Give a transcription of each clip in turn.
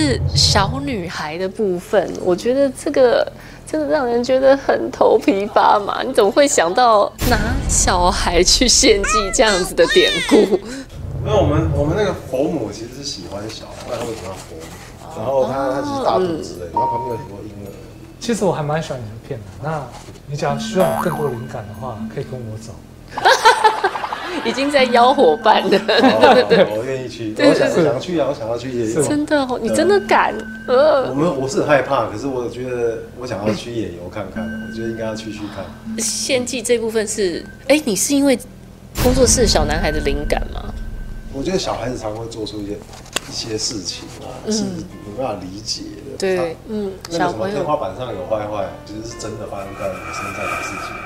是小女孩的部分，我觉得这个真的让人觉得很头皮发麻。你怎么会想到拿小孩去献祭这样子的典故？因为我们我们那个佛母其实是喜欢小孩，不然为什么要佛母？然后他他只是大肚子的，然后旁边有很多婴儿。其实我还蛮喜欢你的片的。那你假如需要更多灵感的话，可以跟我走。已经在邀伙伴了，去，我想想去啊，我想要去野游。真的哦，你真的敢？呃我们我是很害怕，可是我觉得我想要去野游看看，我觉得应该要去去看。献祭这部分是，哎，你是因为工作室小男孩的灵感吗？我觉得小孩子常会做出一些一些事情啊，是没办法理解的。对，嗯，小朋友天花板上有坏坏，其实是真的发生在我身上的事情。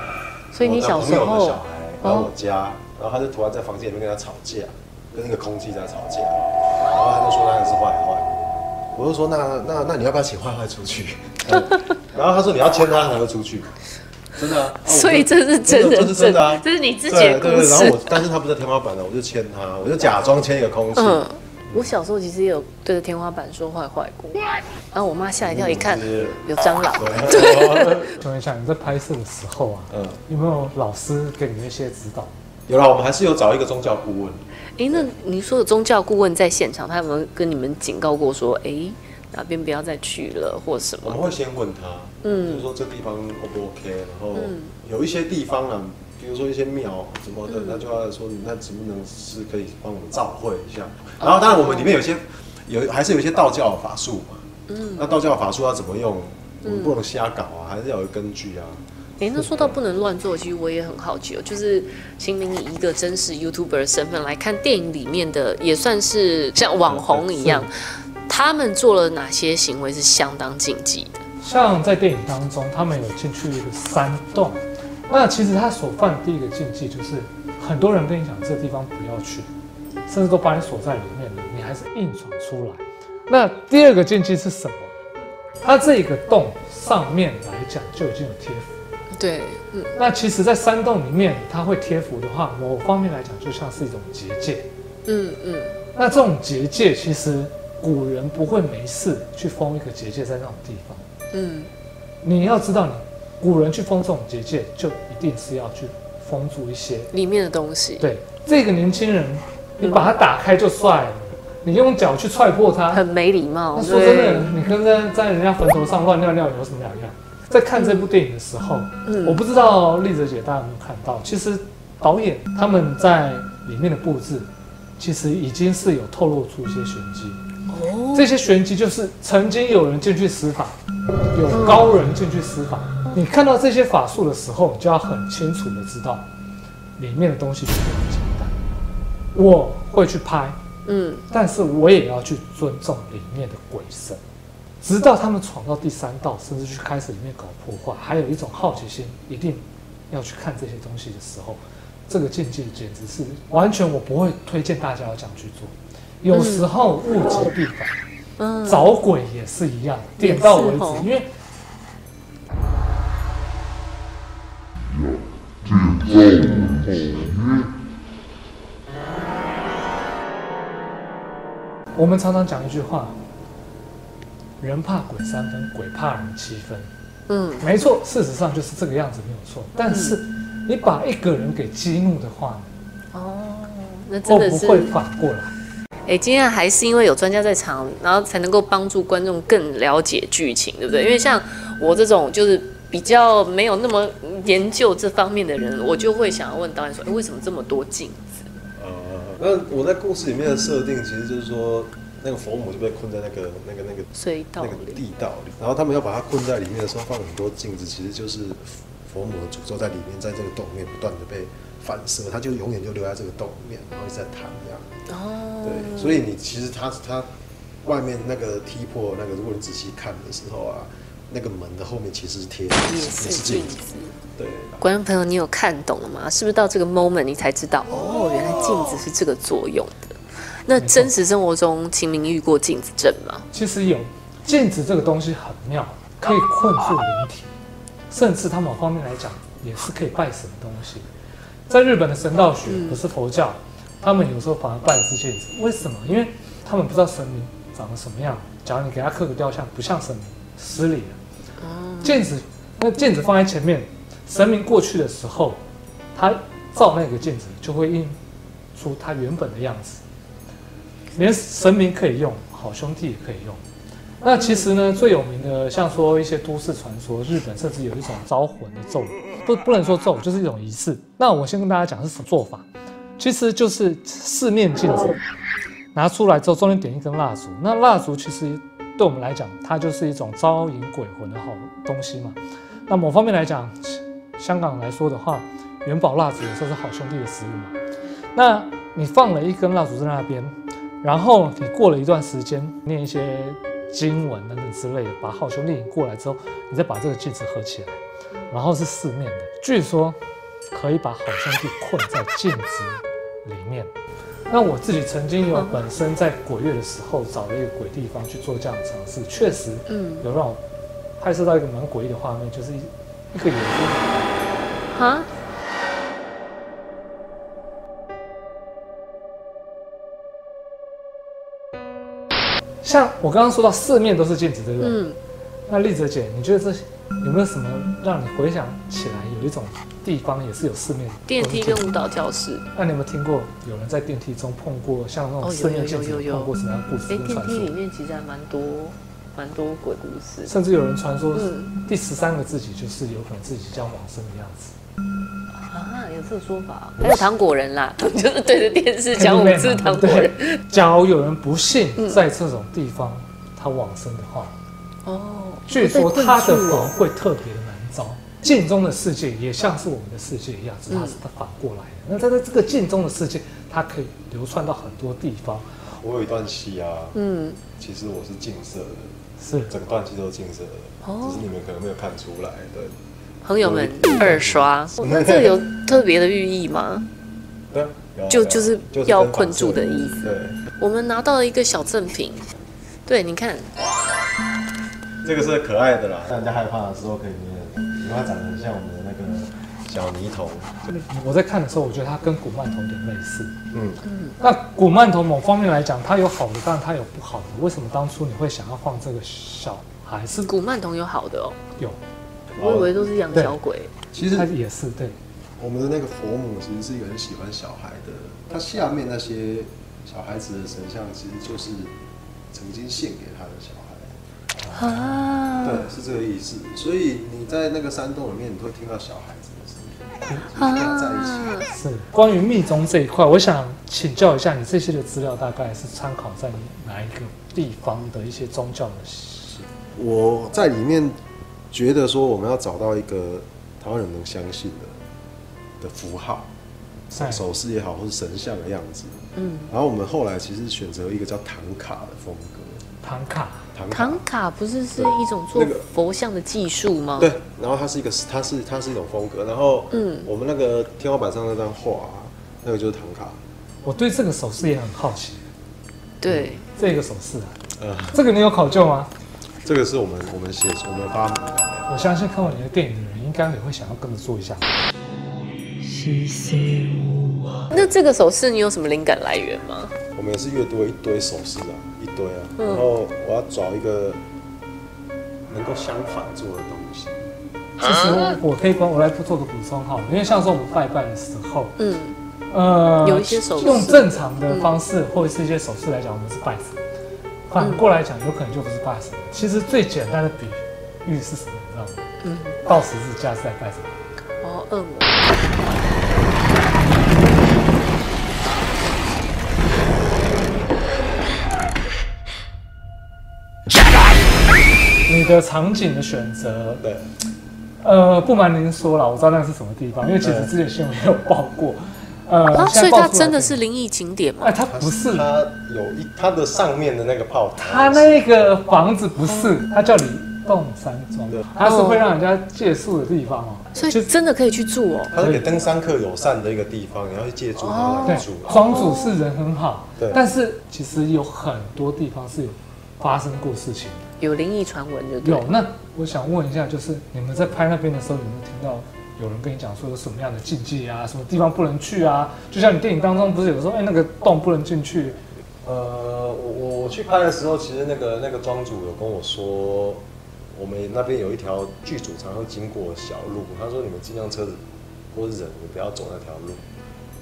所以你小时候，小孩来我家。然后他就突然在房间里面跟他吵架，跟那个空气在吵架，然后他就说那个是坏坏，我就说那那那你要不要请坏坏出去？然后他说你要牵他才会出去，真的。所以这是真的，这是真的啊，这是你自己的故事。然后我，但是他不在天花板了，我就牵他，我就假装牵一个空气。嗯，我小时候其实也有对着天花板说坏坏过，然后我妈吓一跳，一看有蟑螂。对。请问一下，你在拍摄的时候啊，嗯，有没有老师给你们一些指导？有了，我们还是有找一个宗教顾问。哎，那你说的宗教顾问在现场，他有没有跟你们警告过说，哎，哪边不要再去了，或什么？我们会先问他，嗯，就是说这地方 O 不 OK？然后有一些地方呢，比如说一些庙什么的，那就要说，那能不能是可以帮我们召会一下？然后当然我们里面有些有还是有一些道教法术嘛，嗯，那道教法术要怎么用？我们不能瞎搞啊，还是要有根据啊。哎，那说到不能乱做，其实我也很好奇哦。就是秦明以一个真实 YouTuber 的身份来看电影里面的，也算是像网红一样，他们做了哪些行为是相当禁忌的？像在电影当中，他们有进去一个山洞，那其实他所犯的第一个禁忌就是，很多人跟你讲这个地方不要去，甚至都把你锁在里面了，你还是硬闯出来。那第二个禁忌是什么？它这个洞上面来讲就已经有贴符。对，嗯，那其实，在山洞里面，它会贴符的话，某方面来讲，就像是一种结界。嗯嗯。那这种结界，其实古人不会没事去封一个结界在那种地方。嗯。你要知道，你古人去封这种结界，就一定是要去封住一些里面的东西。对，这个年轻人，你把它打开就算了，你用脚去踹破它，很没礼貌。说真的，你跟在在人家坟头上乱尿尿有什么两样？在看这部电影的时候，我不知道丽泽姐大家有没有看到，其实导演他们在里面的布置，其实已经是有透露出一些玄机。哦，这些玄机就是曾经有人进去施法，有高人进去施法。你看到这些法术的时候，你就要很清楚的知道，里面的东西绝对不简单。我会去拍，嗯，但是我也要去尊重里面的鬼神。直到他们闯到第三道，甚至去开始里面搞破坏，还有一种好奇心，一定要去看这些东西的时候，这个境界简直是完全我不会推荐大家要这样去做。有时候物极必反，嗯，找鬼也是一样，点到为止。因为我们常常讲一句话。人怕鬼三分，鬼怕人七分。嗯，没错，事实上就是这个样子，没有错。但是你把一个人给激怒的话，哦，那真的是会反过来。哎，今天还是因为有专家在场，然后才能够帮助观众更了解剧情，对不对？因为像我这种就是比较没有那么研究这方面的人，我就会想要问导演说：哎，为什么这么多镜子？呃，那我在故事里面的设定其实就是说。那个佛母就被困在那个那个那个隧道、那个地道里，然后他们要把它困在里面的时候，放很多镜子，其实就是佛母的诅咒在里面，在这个洞里面不断的被反射，它就永远就留在这个洞里面，然后一直在弹这样。哦，对，所以你其实它它外面那个踢破那个，如果你仔细看的时候啊，那个门的后面其实是贴也是镜子。对，观众朋友，你有看懂了吗？是不是到这个 moment 你才知道？哦，原来镜子是这个作用的。那真实生活中，秦明遇过镜子阵吗？其实有，镜子这个东西很妙，可以困住灵体，甚至他某方面来讲，也是可以拜神的东西。在日本的神道学，不是佛教，他们有时候反而拜的是镜子。为什么？因为他们不知道神明长得什么样，假如你给他刻个雕像，不像神明，失礼了。镜子，那镜子放在前面，神明过去的时候，他照那个镜子就会映出他原本的样子。连神明可以用，好兄弟也可以用。那其实呢，最有名的像说一些都市传说，日本甚至有一种招魂的咒，不不能说咒，就是一种仪式。那我先跟大家讲是什么做法，其实就是四面镜子拿出来之后，中间点一根蜡烛。那蜡烛其实对我们来讲，它就是一种招引鬼魂的好东西嘛。那某方面来讲，香港来说的话，元宝蜡烛也算是好兄弟的食物嘛。那你放了一根蜡烛在那边，然后你过了一段时间，念一些经文等等之类的，把好兄弟引过来之后，你再把这个镜子合起来，然后是四面的，据说可以把好兄弟困在镜子里面。那我自己曾经有本身在鬼月的时候找了一个鬼地方去做这样的尝试，确实嗯，有让我拍摄到一个蛮诡异的画面，就是一一个眼睛，像我刚刚说到四面都是镜子，对不对？嗯，那丽泽姐，你觉得这有没有什么让你回想起来有一种地方也是有四面电梯跟舞蹈教室，那你有没有听过有人在电梯中碰过像那种哦四面镜子碰过什么样的故事哎，电梯里？面其实还蛮多蛮多鬼故事。甚至有人传说嗯第十三个自己就是有可能自己将往生的样子。啊，有这说法，还有糖果人啦，就是对着电视讲五次糖果人。假如有人不幸嗯在这种地方他往生的话，哦，据说他的魂被困住哦会特别的难招。镜中的世界也像是我们的世界一样，只是它是它反过来的。那在这个镜中的世界，它可以流窜到很多地方。我有一段戏啊，嗯，其实我是镜色的，是整段戏都是镜色的，哦只是你们可能没有看出来。对，朋友们二刷，那 这个有特别的寓意吗？对就就是要困住的意思。对，我们拿到了一个小赠品，对，你看，这个是可爱的啦，让人家害怕的时候可以捏，因为它长得很像我们的那个小泥头。我在看的时候，我觉得它跟古曼童有点类似。嗯嗯，那古曼童某方面来讲，它有好的，但是它有不好的。为什么当初你会想要放这个小孩？是古曼童有好的哦，有，我以为都是养小鬼。其实它也是对。我们的那个佛母其实是一个很喜欢小孩的，他下面那些小孩子的神像，其实就是曾经献给他的小孩。啊对，是这个意思。所以你在那个山洞里面，你会听到小孩子的声音，跟他在一起。啊，是关于密宗这一块，我想请教一下你这些的资料，大概是参考在哪一个地方的一些宗教的习我在里面觉得说，我们要找到一个台湾人能相信的的符号，哎手势也好，或是神像的样子。嗯，然后我们后来其实选择一个叫唐卡的风格，唐卡，唐卡。唐卡不是是一种做佛像的技术吗？对，然后它是一个，它是它是一种风格，然后嗯。我们那个天花板上那张画、那个就是唐卡，我对这个手势也很好奇。对，这个手势啊，呃，这个你有考究吗？这个是我们我们写我们发明的，我相信看过你的电影的人，应该也会想要跟着做一下。那这个手势你有什么灵感来源吗？我们也是越多一堆手势啊，一堆啊，嗯。然后我要找一个能够相反做的东西，其实我我可以帮我来做个补充哈，因为像说我们拜拜的时候，嗯，呃，有一些手势。用正常的方式、或者是一些手势来讲，我们是拜神。反过来讲，有可能就不是拜神。其实最简单的比喻是什么？你知道吗？嗯，到十字架是在拜什么？哦，恶魔，你的场景的选择，对，呃，不瞒您说了，我知道那是什么地方，因为其实之前新闻没有报过。呃，啊，所以它真的是灵异景点吗哎，？它不是，它有一它的上面的那个炮台，它那个房子不是，它叫李洞山庄对，它是会让人家借宿的地方哦。所以真的可以去住哦。它是给登山客友善的一个地方，你要去借住它对来住，啊。庄主是人很好，对但是其实有很多地方是有发生过事情的。有灵异传闻的有，那我想问一下，就是你们在拍那边的时候，有没有听到有人跟你讲说有什么样的禁忌啊，什么地方不能去啊？就像你电影当中不是有说，哎、那个洞不能进去，呃，我我去拍的时候，其实那个那个庄主有跟我说，我们那边有一条剧组常会经过的小路，他说你们尽量车子或者人，你不要走那条路，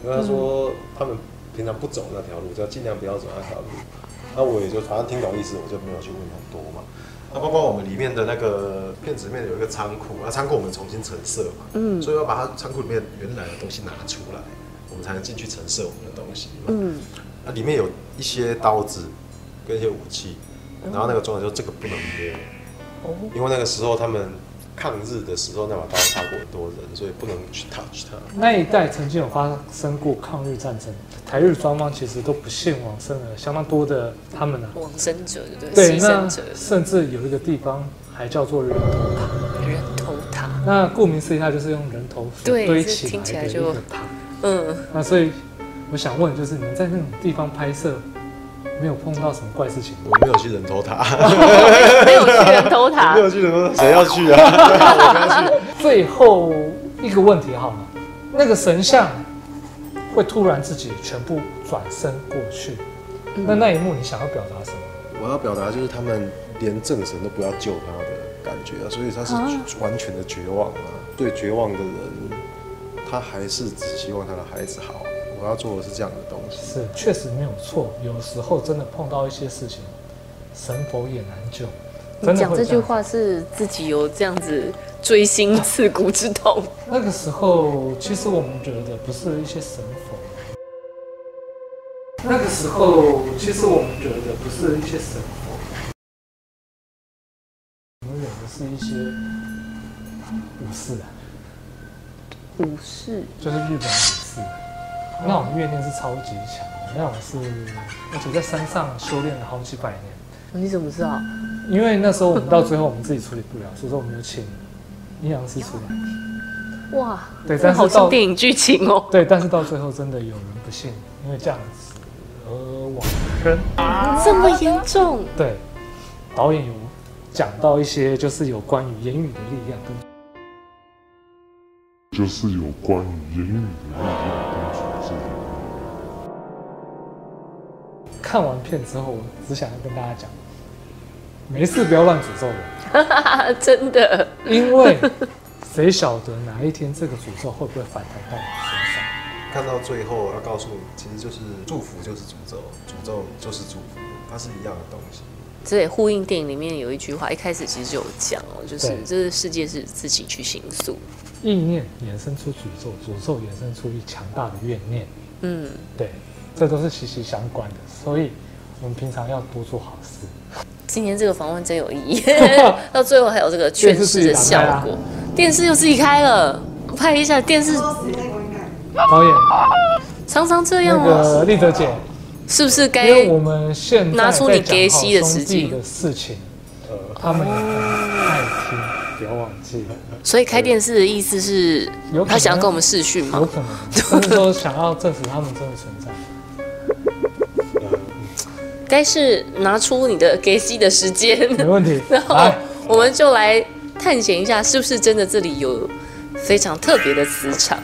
因为他说他们平常不走那条路，就要尽量不要走那条路。那我也就反正听懂意思，我就没有去问很多嘛。那包括我们里面的那个片子里面有一个仓库，那仓库我们重新陈设嘛，嗯，所以要把它仓库里面原来的东西拿出来，我们才能进去陈设我们的东西嘛。嗯，那里面有一些刀子跟一些武器，然后那个庄长说这个不能摸，哦，因为那个时候他们抗日的时候那把刀杀过很多人，所以不能去 touch 它。那一代曾经有发生过抗日战争，台日双方其实都不幸往生了相当多的他们啊。往生者，对不对？牲者，甚至有一个地方还叫做人头塔。人头塔，那顾名思义，它就是用人头堆起来来的一就个塔。嗯，那所以我想问，就是你们在那种地方拍摄，没有碰到什么怪事情？我没有去人头塔，没有去人头塔 没，有去人头塔，谁要去啊？我不要去。最后一个问题好了，那个神像会突然自己全部转身过去，那那一幕你想要表达什么？我要表达就是他们连正神都不要救他的感觉啊，所以他是完全的绝望啊。对绝望的人，他还是只希望他的孩子好。我要做的是这样的东西。是，确实没有错。有时候真的碰到一些事情，神佛也难救。你讲这句话是自己有这样子锥心刺骨之痛。那个时候其实我们觉得不是一些神佛。那个时候其实我们觉得不是一些神佛，我的是一些武士啊，武士，就是日本武士，那种怨念是超级强的，那种是而且在山上修炼了好几百年。你怎么知道？因为那时候我们到最后我们自己处理不了，所以说我们就请阴阳师出来。哇，对但是到像电影剧情哦。对，但是到最后真的有人不信因为这样子而往生。这么严重？对，导演有讲到一些就是有关于言语的力量跟就是有关于言语的力量看完片之后，我只想要跟大家讲，没事不要乱诅咒人，真的，因为谁晓得哪一天这个诅咒会不会反弹到你身上？看到最后要告诉你，其实就是祝福就是诅咒，诅咒就是祝福，它是一样的东西。这也呼应电影里面有一句话，一开始其实就有讲哦，就是这个世界是自己去行塑。意念衍生出诅咒，诅咒衍生出一强大的怨念，嗯，对，这都是息息相关的。所以，我们平常要多做好事。今天这个访问真有意义，到最后还有这个劝世的效果。电视又自己开了，拍一下电视，导演，常常这那样哦，个丽泽姐，是不是因为该我们现在拿出你给息的时机的事情，他们爱听，不要忘记了。所以开电视的意思是他想要跟我们视讯有吗？可能，就是说想要证实他们真的存在。该是拿出你的给息的时间，没问题，然后，我们就来探险一下，是不是真的这里有非常特别的磁场。